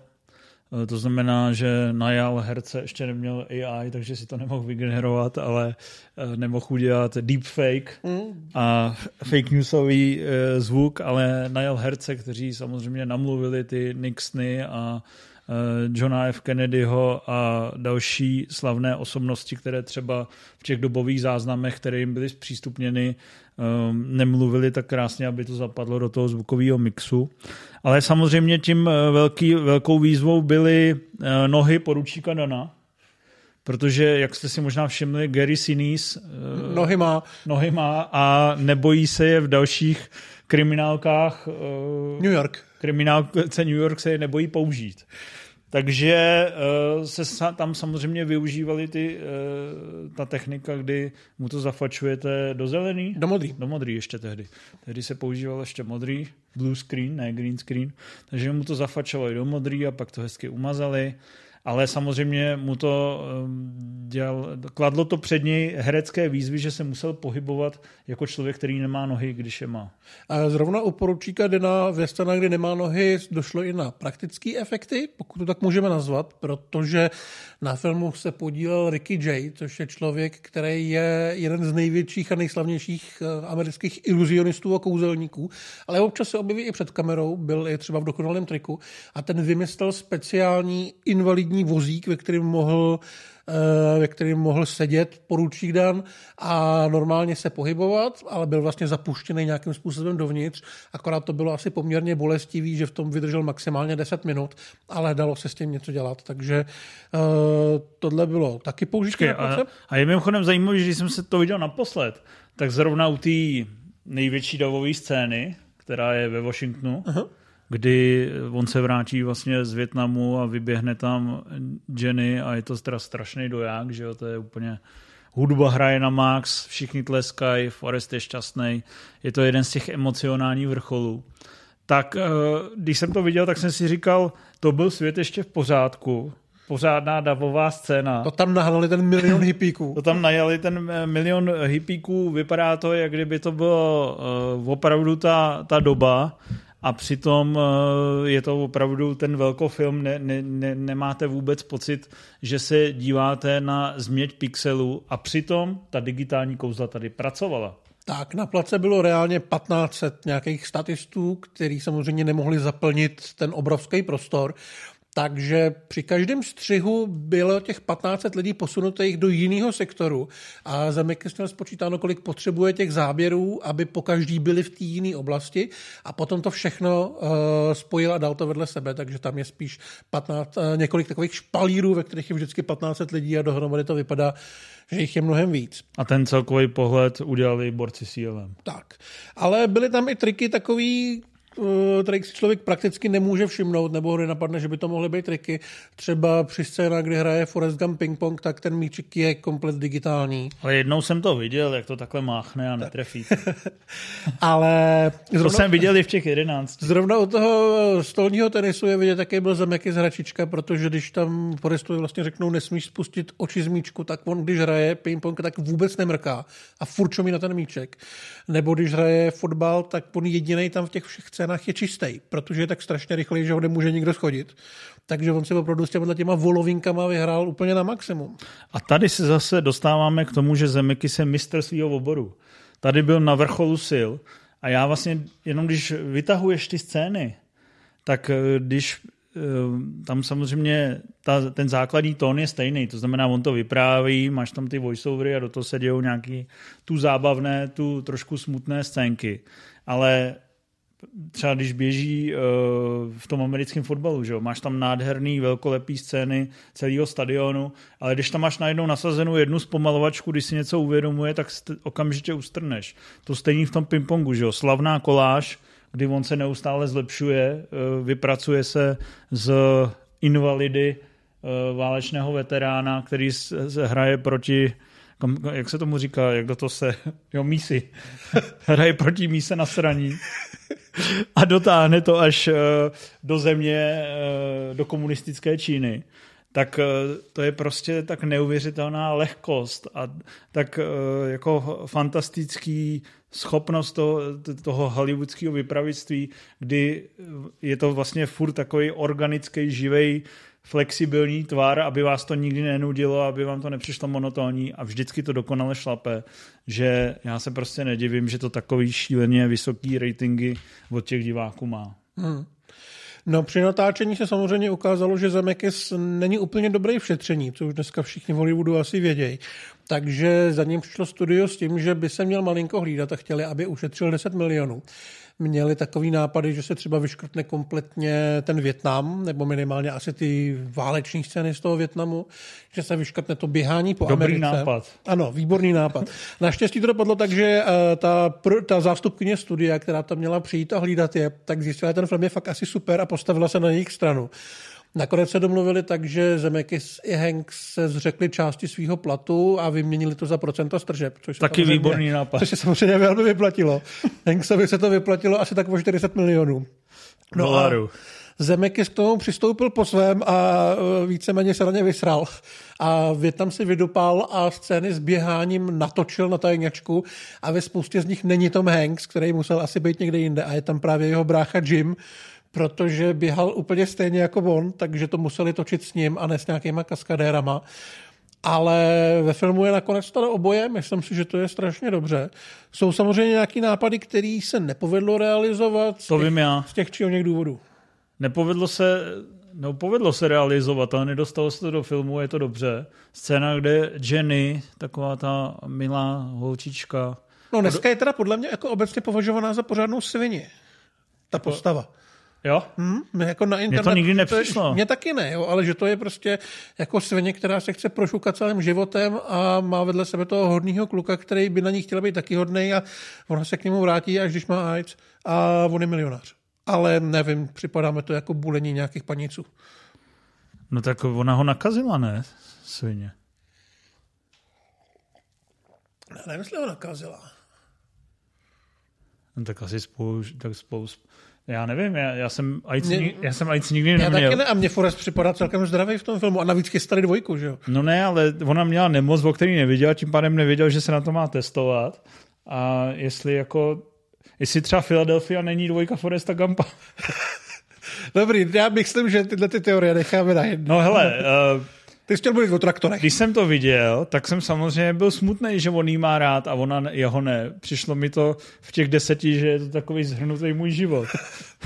Uh, to znamená, že najal herce, ještě neměl AI, takže si to nemohl vygenerovat, ale uh, nemohl udělat deepfake mm. a fake newsový uh, zvuk, ale najal herce, kteří samozřejmě namluvili ty Nixony a Eh, Johna F. Kennedyho a další slavné osobnosti, které třeba v těch dobových záznamech, které jim byly zpřístupněny, eh, nemluvili tak krásně, aby to zapadlo do toho zvukového mixu. Ale samozřejmě tím eh, velký, velkou výzvou byly nohy poručíka Dana, protože, jak jste si možná všimli, Gary Sinise nohy má. nohy má a nebojí se je v dalších kriminálkách New York. Kriminálce New York se je nebojí použít. Takže uh, se tam samozřejmě využívaly ty, uh, ta technika, kdy mu to zafačujete do zelený. Do modrý. Do modrý ještě tehdy. Tehdy se používal ještě modrý, blue screen, ne green screen. Takže mu to zafačovali do modrý a pak to hezky umazali ale samozřejmě mu to ehm, dělal, kladlo to před něj herecké výzvy, že se musel pohybovat jako člověk, který nemá nohy, když je má. A zrovna u poručíka Dena ve scénách, kdy nemá nohy, došlo i na praktické efekty, pokud to tak můžeme nazvat, protože na filmu se podílel Ricky Jay, což je člověk, který je jeden z největších a nejslavnějších eh, amerických iluzionistů a kouzelníků, ale občas se objeví i před kamerou, byl i třeba v dokonalém triku a ten vymyslel speciální invalidní vozík, ve kterém mohl Eh, ve kterém mohl sedět poručík Dan a normálně se pohybovat, ale byl vlastně zapuštěný nějakým způsobem dovnitř. Akorát to bylo asi poměrně bolestivý, že v tom vydržel maximálně 10 minut, ale dalo se s tím něco dělat. Takže uh, tohle bylo taky použití. A, a je mimochodem zajímavé, že když jsem se to viděl naposled, tak zrovna u té největší davové scény, která je ve Washingtonu, uh-huh kdy on se vrátí vlastně z Větnamu a vyběhne tam Jenny a je to teda strašný doják, že jo, to je úplně hudba hraje na max, všichni tleskají, Forest je šťastný, je to jeden z těch emocionálních vrcholů. Tak eh, když jsem to viděl, tak jsem si říkal, to byl svět ještě v pořádku, pořádná davová scéna. To tam nahnali ten milion hippíků. to tam najali ten eh, milion hippíků, vypadá to, jak kdyby to bylo uh, opravdu ta, ta doba a přitom eh, je to opravdu ten velkofilm, ne, ne, ne, nemáte vůbec pocit, že se díváte na změť pixelů a přitom ta digitální kouzla tady pracovala. Tak, na place bylo reálně 1500 nějakých statistů, kteří samozřejmě nemohli zaplnit ten obrovský prostor. Takže při každém střihu bylo těch 1500 lidí posunutých do jiného sektoru a Zemeckis měl spočítáno, kolik potřebuje těch záběrů, aby po každý byli v té jiné oblasti. A potom to všechno uh, spojil a dal to vedle sebe, takže tam je spíš 15, uh, několik takových špalírů, ve kterých je vždycky 1500 lidí a dohromady to vypadá, že jich je mnohem víc. A ten celkový pohled udělali borci s Tak, ale byly tam i triky takový, Eh, trik si člověk prakticky nemůže všimnout, nebo ho nenapadne, že by to mohly být triky. Třeba při scénách, kdy hraje Forest Gump ping pong, tak ten míček je komplet digitální. Ale jednou jsem to viděl, jak to takhle máchne a netrefí. Ale... Zrovna, to jsem viděl i v těch 11. Zrovna u toho stolního tenisu je vidět, jaký byl Zemeky z hračička, protože když tam Forestovi vlastně řeknou, nesmíš spustit oči z míčku, tak on, když hraje ping pong, tak vůbec nemrká a furt na ten míček. Nebo když hraje fotbal, tak on jediný tam v těch všech scénách je čistý, protože je tak strašně rychlý, že ho nemůže nikdo schodit. Takže on si opravdu s těma, těma volovinkama vyhrál úplně na maximum. A tady se zase dostáváme k tomu, že Zemeky se mistr svého oboru. Tady byl na vrcholu sil a já vlastně, jenom když vytahuješ ty scény, tak eh, když eh, tam samozřejmě ta, ten základní tón je stejný, to znamená, on to vypráví, máš tam ty voiceovery a do toho se dějou nějaký tu zábavné, tu trošku smutné scénky. Ale třeba když běží uh, v tom americkém fotbalu, že jo? máš tam nádherný velkolepý scény celého stadionu, ale když tam máš najednou nasazenou jednu zpomalovačku, když si něco uvědomuje, tak okamžitě ustrneš. To stejný v tom pingpongu, že jo? slavná koláž, kdy on se neustále zlepšuje, uh, vypracuje se z invalidy uh, válečného veterána, který hraje proti jak se tomu říká, jak do to se, jo, mísi, hraje proti míse na straní a dotáhne to až eh, do země, eh, do komunistické Číny, tak eh, to je prostě tak neuvěřitelná lehkost a tak jako fantastický schopnost toho, toho hollywoodského vypravictví, kdy je to vlastně furt takový organický, živej flexibilní tvar, aby vás to nikdy nenudilo, aby vám to nepřišlo monotónní a vždycky to dokonale šlape, že já se prostě nedivím, že to takový šíleně vysoký ratingy od těch diváků má. Hmm. No při natáčení se samozřejmě ukázalo, že Zemeckis není úplně dobrý v šetření, co už dneska všichni v Hollywoodu asi vědějí. Takže za ním přišlo studio s tím, že by se měl malinko hlídat a chtěli, aby ušetřil 10 milionů měli takový nápady, že se třeba vyškrtne kompletně ten Větnam, nebo minimálně asi ty váleční scény z toho Větnamu, že se vyškrtne to běhání po Dobrý Americe. nápad. Ano, výborný nápad. Naštěstí to dopadlo tak, že eh, ta, ta zástupkyně studia, která tam měla přijít a hlídat je, tak zjistila, že ten film je fakt asi super a postavila se na jejich stranu. Nakonec se domluvili tak, že Zemekis i Hanks se zřekli části svého platu a vyměnili to za procento stržeb. Což Taky výborný nápad. Což se samozřejmě velmi vyplatilo. Hanksovi se to vyplatilo asi tak o 40 milionů. No Dolaru. Zemekis k tomu přistoupil po svém a e, víceméně se na ně vysral. A Větnam si vydupal a scény s běháním natočil na tajňačku a ve spoustě z nich není Tom Hanks, který musel asi být někde jinde a je tam právě jeho brácha Jim, protože běhal úplně stejně jako on, takže to museli točit s ním a ne s nějakýma kaskadérama. Ale ve filmu je nakonec to oboje, myslím si, že to je strašně dobře. Jsou samozřejmě nějaký nápady, který se nepovedlo realizovat to z těch, vím já. z těch či o něch důvodů. Nepovedlo se, no povedlo se realizovat, ale nedostalo se to do filmu, je to dobře. Scéna, kde Jenny, taková ta milá holčička. No dneska je teda podle mě jako obecně považovaná za pořádnou svině. Ta jako, postava. Jo? Hmm, jako na internet, Mně to nikdy nepřišlo. Mně taky ne, jo, ale že to je prostě jako svině, která se chce prošukat celým životem a má vedle sebe toho hodného kluka, který by na ní chtěl být taky hodný a ona se k němu vrátí, až když má AIDS a on je milionář. Ale nevím, připadáme to jako bulení nějakých paniců. No tak ona ho nakazila, ne? Svině. Já nevím, jestli ho nakazila. No tak asi spolu, tak spolu, já nevím, já, já jsem AIDS, mě, já jsem AIDS nikdy neměl. Já taky ne, a mě Forrest připadá celkem zdravý v tom filmu a navíc chystali dvojku, že jo? No ne, ale ona měla nemoc, o který nevěděla, tím pádem nevěděl, že se na to má testovat a jestli jako jestli třeba Philadelphia není dvojka Foresta Gampa. Dobrý, já myslím, že tyhle ty teorie necháme na jedno. No hele, uh, ty jsi chtěl mluvit o traktorech. Když jsem to viděl, tak jsem samozřejmě byl smutný, že on jí má rád a ona jeho ne. Přišlo mi to v těch deseti, že je to takový zhrnutý můj život.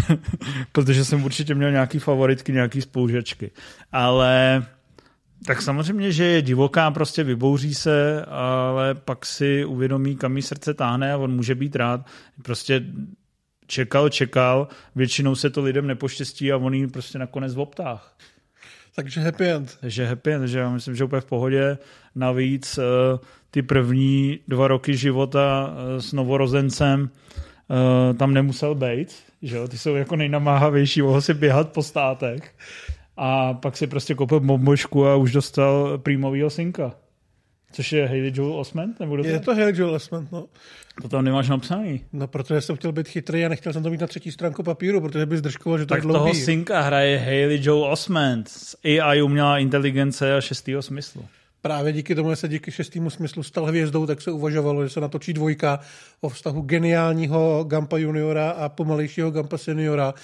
Protože jsem určitě měl nějaký favoritky, nějaký spoužačky. Ale tak samozřejmě, že je divoká, prostě vybouří se, ale pak si uvědomí, kam jí srdce táhne a on může být rád. Prostě čekal, čekal, většinou se to lidem nepoštěstí a on jí prostě nakonec v optách. Takže happy end. Takže happy end, že já myslím, že úplně v pohodě. Navíc eh, ty první dva roky života eh, s novorozencem eh, tam nemusel být, že jo? ty jsou jako nejnamáhavější, mohl si běhat po státech a pak si prostě koupil bombošku a už dostal prýmovýho synka. Což je Haley Joel Osment? Nebo je to Haley Joel Osment, no. To tam nemáš napsaný. No, protože jsem chtěl být chytrý a nechtěl jsem to mít na třetí stránku papíru, protože bys zdržkoval, že to tak je dlouhý. toho synka hraje Haley Joel Osment z AI umělá inteligence a šestého smyslu. Právě díky tomu, se díky šestému smyslu stal hvězdou, tak se uvažovalo, že se natočí dvojka o vztahu geniálního Gampa juniora a pomalejšího Gampa seniora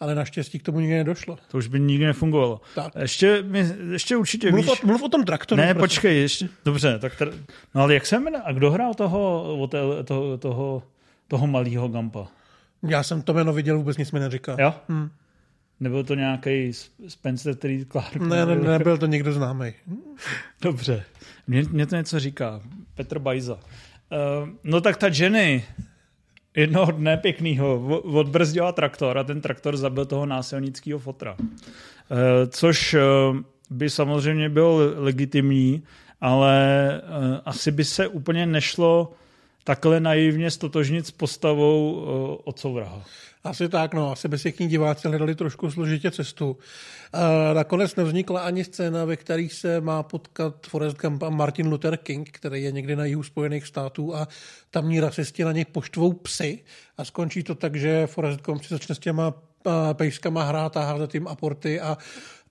ale naštěstí k tomu nikdy nedošlo. To už by nikdy nefungovalo. Tak. Ještě, ještě určitě mluv víš... O, mluv o tom traktoru. Ne, prosím. počkej, ještě, dobře, tak tr... no ale jak se jmenuje, a kdo hrál toho, toho, toho, toho, toho malého Gampa? Já jsem to jméno viděl, vůbec nic mi neříká. Jo? Hmm. Nebyl to nějaký Spencer Street Clark? Ne, ne, nebyl to někdo známý. Dobře, mě, mě to něco říká. Petr Bajza. Uh, no tak ta Jenny, jednoho dne pěknýho odbrzdila traktor a ten traktor zabil toho násilnického fotra. Eh, což eh, by samozřejmě byl legitimní, ale eh, asi by se úplně nešlo takhle naivně stotožnit s postavou otcovraha. Asi tak, no, asi by si k ní diváci hledali trošku složitě cestu. A nakonec nevznikla ani scéna, ve které se má potkat Forrest Gump a Martin Luther King, který je někdy na jihu Spojených států a tamní rasisti na něj poštvou psy a skončí to tak, že Forrest Gump si začne s těma pejskama hrát a házet jim aporty a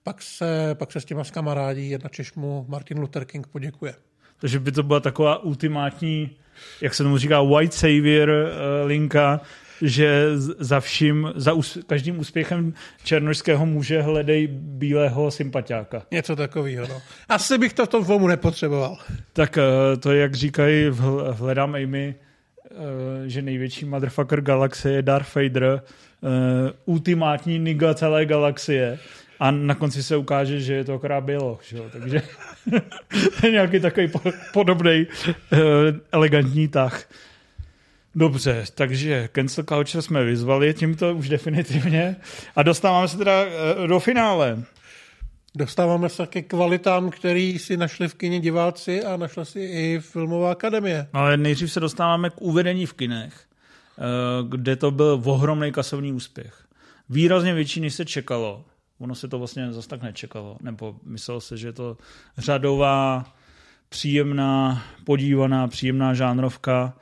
pak se, pak se s těma skamarádí jedna Češmu Martin Luther King poděkuje. Takže by to byla taková ultimátní, jak se tomu říká, white savior uh, linka, že za vším, za us, každým úspěchem černožského muže hledej bílého sympatiáka. Něco takového, no. Asi bych to v tom nepotřeboval. Tak eh, to, jak říkají v Hledám Amy, eh, že největší motherfucker galaxie je Darth Vader, eh, ultimátní niga celé galaxie. A na konci se ukáže, že je to akorát bylo, že jo? takže nějaký takový podobný elegantní tah. Dobře, takže cancel culture jsme vyzvali tímto už definitivně a dostáváme se teda eh, do finále. Dostáváme se ke kvalitám, který si našli v kině diváci a našla si i filmová akademie. Ale nejdřív se dostáváme k uvedení v kinech, eh, kde to byl ohromný kasovní úspěch. Výrazně větší, než se čekalo. Ono se to vlastně zase tak nečekalo. Nebo myslel se, že je to řadová, příjemná, podívaná, příjemná žánrovka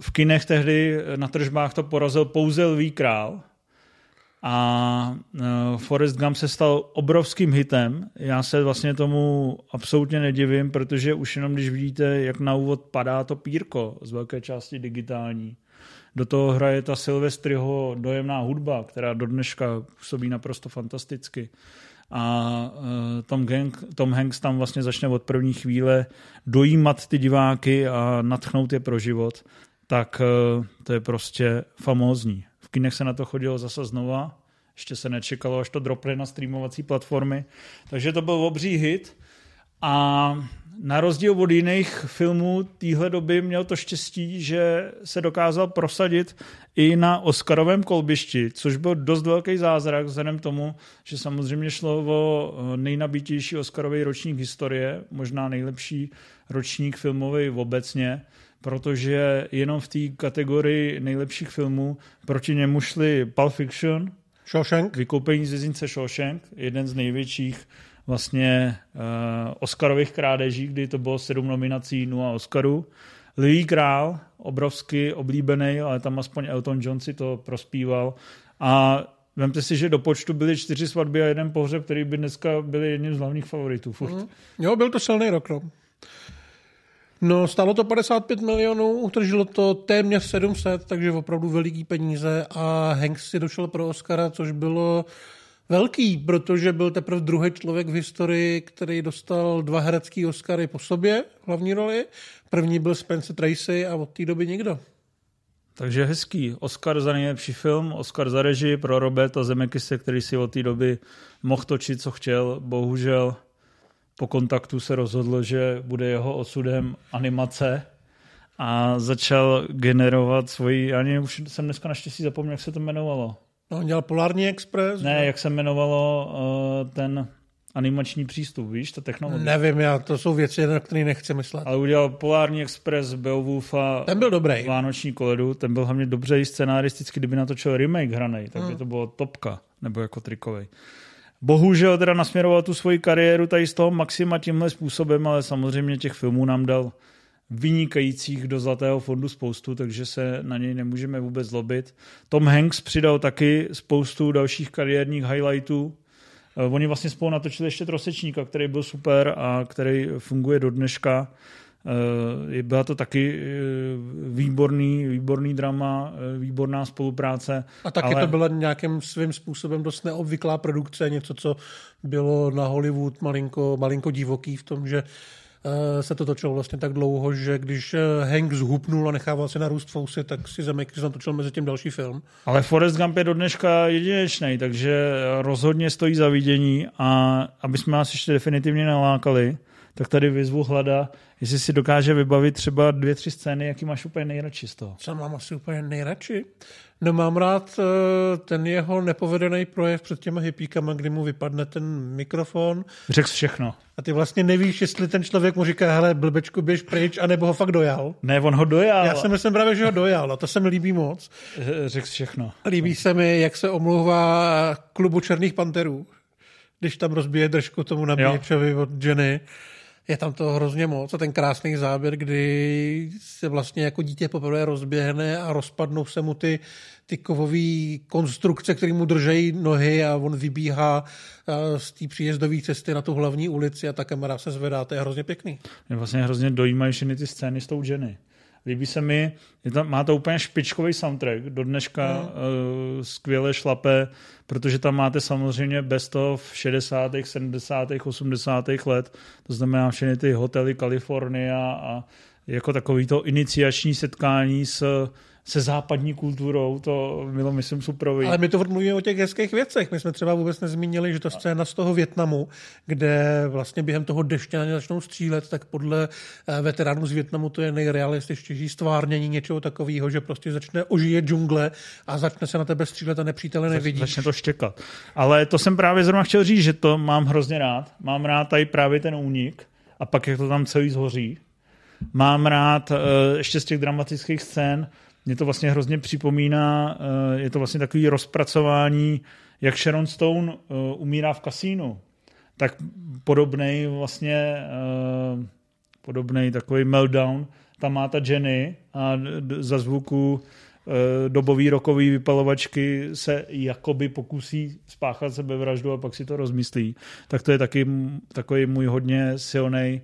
v kinech tehdy na tržbách to porazil pouze Lví král a e, Forrest Gump se stal obrovským hitem. Já se vlastně tomu absolutně nedivím, protože už jenom když vidíte, jak na úvod padá to pírko z velké části digitální, do toho hraje ta Silvestriho dojemná hudba, která do dneška působí naprosto fantasticky a uh, Tom, Gang, Tom Hanks tam vlastně začne od první chvíle dojímat ty diváky a natchnout je pro život, tak uh, to je prostě famózní. V kinech se na to chodilo zase znova, ještě se nečekalo, až to dropne na streamovací platformy, takže to byl obří hit. A na rozdíl od jiných filmů téhle doby měl to štěstí, že se dokázal prosadit i na Oscarovém kolbišti, což byl dost velký zázrak vzhledem tomu, že samozřejmě šlo o nejnabitější Oscarový ročník historie, možná nejlepší ročník filmový obecně, protože jenom v té kategorii nejlepších filmů proti němu šli Pulp Fiction, Shawshank. Vykoupení z vězince Shawshank, jeden z největších vlastně uh, Oscarových krádeží, kdy to bylo sedm nominací, a Oscarů. Lví král, obrovsky oblíbený, ale tam aspoň Elton John si to prospíval. A Vemte si, že do počtu byly čtyři svatby a jeden pohřeb, který by dneska byli jedním z hlavních favoritů. Furt. Mm. Jo, byl to silný rok. No. No, stálo to 55 milionů, utržilo to téměř 700, takže opravdu veliký peníze a Hanks si došel pro Oscara, což bylo velký, protože byl teprve druhý člověk v historii, který dostal dva herecký Oscary po sobě, hlavní roli. První byl Spencer Tracy a od té doby nikdo. Takže hezký. Oscar za nejlepší film, Oscar za režii pro Roberta Zemekise, který si od té doby mohl točit, co chtěl. Bohužel po kontaktu se rozhodl, že bude jeho osudem animace a začal generovat svoji, nevím, už jsem dneska naštěstí zapomněl, jak se to jmenovalo. No, on dělal Polární Express? Ne, jak se jmenovalo uh, ten animační přístup, víš, ta technologie. Nevím, já, to jsou věci, na které nechci myslet. Ale udělal Polární Express, Beowulfa, ten byl dobrý. Vánoční koledu, ten byl hlavně dobře i scenaristicky, kdyby natočil remake hranej, tak by hmm. to bylo topka, nebo jako trikovej. Bohužel teda nasměroval tu svoji kariéru tady z toho maxima tímhle způsobem, ale samozřejmě těch filmů nám dal vynikajících do Zlatého fondu spoustu, takže se na něj nemůžeme vůbec zlobit. Tom Hanks přidal taky spoustu dalších kariérních highlightů. Eh, oni vlastně spolu natočili ještě Trosečníka, který byl super a který funguje do dneška. Eh, byla to taky eh, výborný, výborný drama, výborná spolupráce. A taky ale... to byla nějakým svým způsobem dost neobvyklá produkce, něco, co bylo na Hollywood malinko, malinko divoký v tom, že se to točilo vlastně tak dlouho, že když eh, Hank zhupnul a nechával se narůst fousy, tak si Zemeckis natočil mezi tím další film. Ale Forrest Gump je do dneška jedinečný, takže rozhodně stojí za vidění a aby jsme vás ještě definitivně nalákali, tak tady vyzvu Hlada, jestli si dokáže vybavit třeba dvě, tři scény, jaký máš úplně nejradši z toho. Co mám asi úplně nejradši? No mám rád eh, ten jeho nepovedený projev před těma hippíkama, kdy mu vypadne ten mikrofon. Řekl všechno. A ty vlastně nevíš, jestli ten člověk mu říká, hele, blbečku, běž pryč, anebo ho fakt dojal. Ne, on ho dojal. Já si myslím právě, že ho dojal a to se mi líbí moc. Řekl všechno. Líbí se mi, jak se omlouvá klubu Černých panterů, když tam rozbije držku tomu nabíječovi od Jenny je tam to hrozně moc a ten krásný záběr, kdy se vlastně jako dítě poprvé rozběhne a rozpadnou se mu ty, ty kovové konstrukce, které mu držejí nohy a on vybíhá z té příjezdové cesty na tu hlavní ulici a ta kamera se zvedá. To je hrozně pěkný. Mě vlastně hrozně dojímají všechny ty scény s tou Jenny. Líbí se mi, je tam, má to úplně špičkový soundtrack, do dneška mm. uh, skvěle šlape, protože tam máte samozřejmě best of 60., 70., 80. let, to znamená všechny ty hotely Kalifornia a jako takový to iniciační setkání s se západní kulturou, to bylo, myslím, super. Ale my to mluvíme o těch hezkých věcech. My jsme třeba vůbec nezmínili, že to scéna z toho Větnamu, kde vlastně během toho deště na ně začnou střílet, tak podle eh, veteránů z Větnamu to je nejrealističtější stvárnění něčeho takového, že prostě začne ožije džungle a začne se na tebe střílet a nepřítele nevidí. Začne to štěkat. Ale to jsem právě zrovna chtěl říct, že to mám hrozně rád. Mám rád tady právě ten únik a pak jak to tam celý zhoří. Mám rád uh, ještě z těch dramatických scén, mě to vlastně hrozně připomíná, eh, je to vlastně takový rozpracování, jak Sharon Stone eh, umírá v kasínu. Tak podobný vlastně, eh, podobný takový meltdown, tam má ta Jenny a za zvuku dobový rokový vypalovačky se jakoby pokusí spáchat sebevraždu a pak si to rozmyslí. Tak to je taky takový můj hodně silný,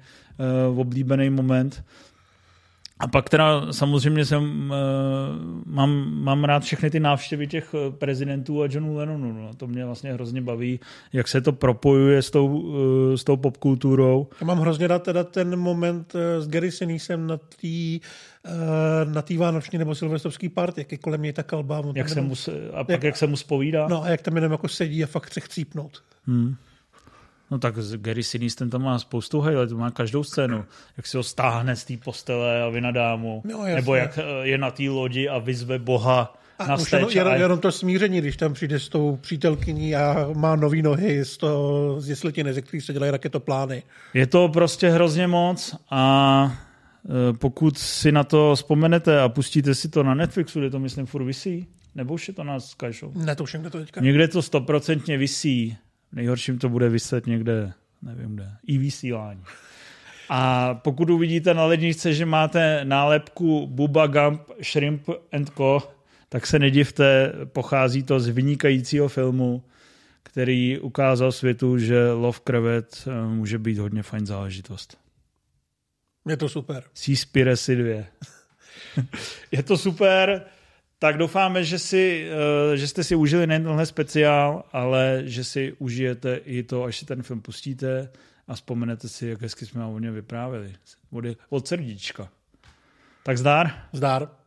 oblíbený moment. A pak teda samozřejmě jsem, uh, mám, mám rád všechny ty návštěvy těch eh, prezidentů a Johnu Lennonu. No. To mě vlastně hrozně baví, jak se to propojuje s tou, uh, s tou popkulturou. Já mám hrozně rád teda ten moment s Gary Sinisem na té na té vánoční nebo silvestrovský party, jak je kolem něj ta kalba. Jak se mu, a pak jak, jak se mu spovídá. No a jak tam jenom jako sedí a fakt chce chcípnout. Hmm. No tak Gary Sinise ten tam má spoustu to má každou scénu. Jak si ho stáhne z té postele a vynadá mu. No, Nebo jak eh, je na té lodi a vyzve Boha a na už jenom, jenom, jenom to smíření, když tam přijde s tou přítelkyní a má nový nohy z, toho, z jesletiny, ze kterých se dělají raketoplány. Je to prostě hrozně moc a eh, pokud si na to vzpomenete a pustíte si to na Netflixu, kde to myslím furt vysí, nebo už je to na Sky Show? Netuším, kde to teďka. Někde to stoprocentně vysí Nejhorším to bude vyset někde, nevím kde, i vysílání. A pokud uvidíte na ledničce, že máte nálepku Buba Gump Shrimp and Co., tak se nedivte, pochází to z vynikajícího filmu, který ukázal světu, že lov krevet eh, může být hodně fajn záležitost. Je to super. Seaspiracy 2. je to super. Tak doufáme, že, si, eh, že jste si užili nejen tenhle speciál, ale že si užijete i to, až si ten film pustíte a vzpomenete si, jak hezky jsme o něm vyprávěli. Od, od srdíčka. Tak zdár. Zdár.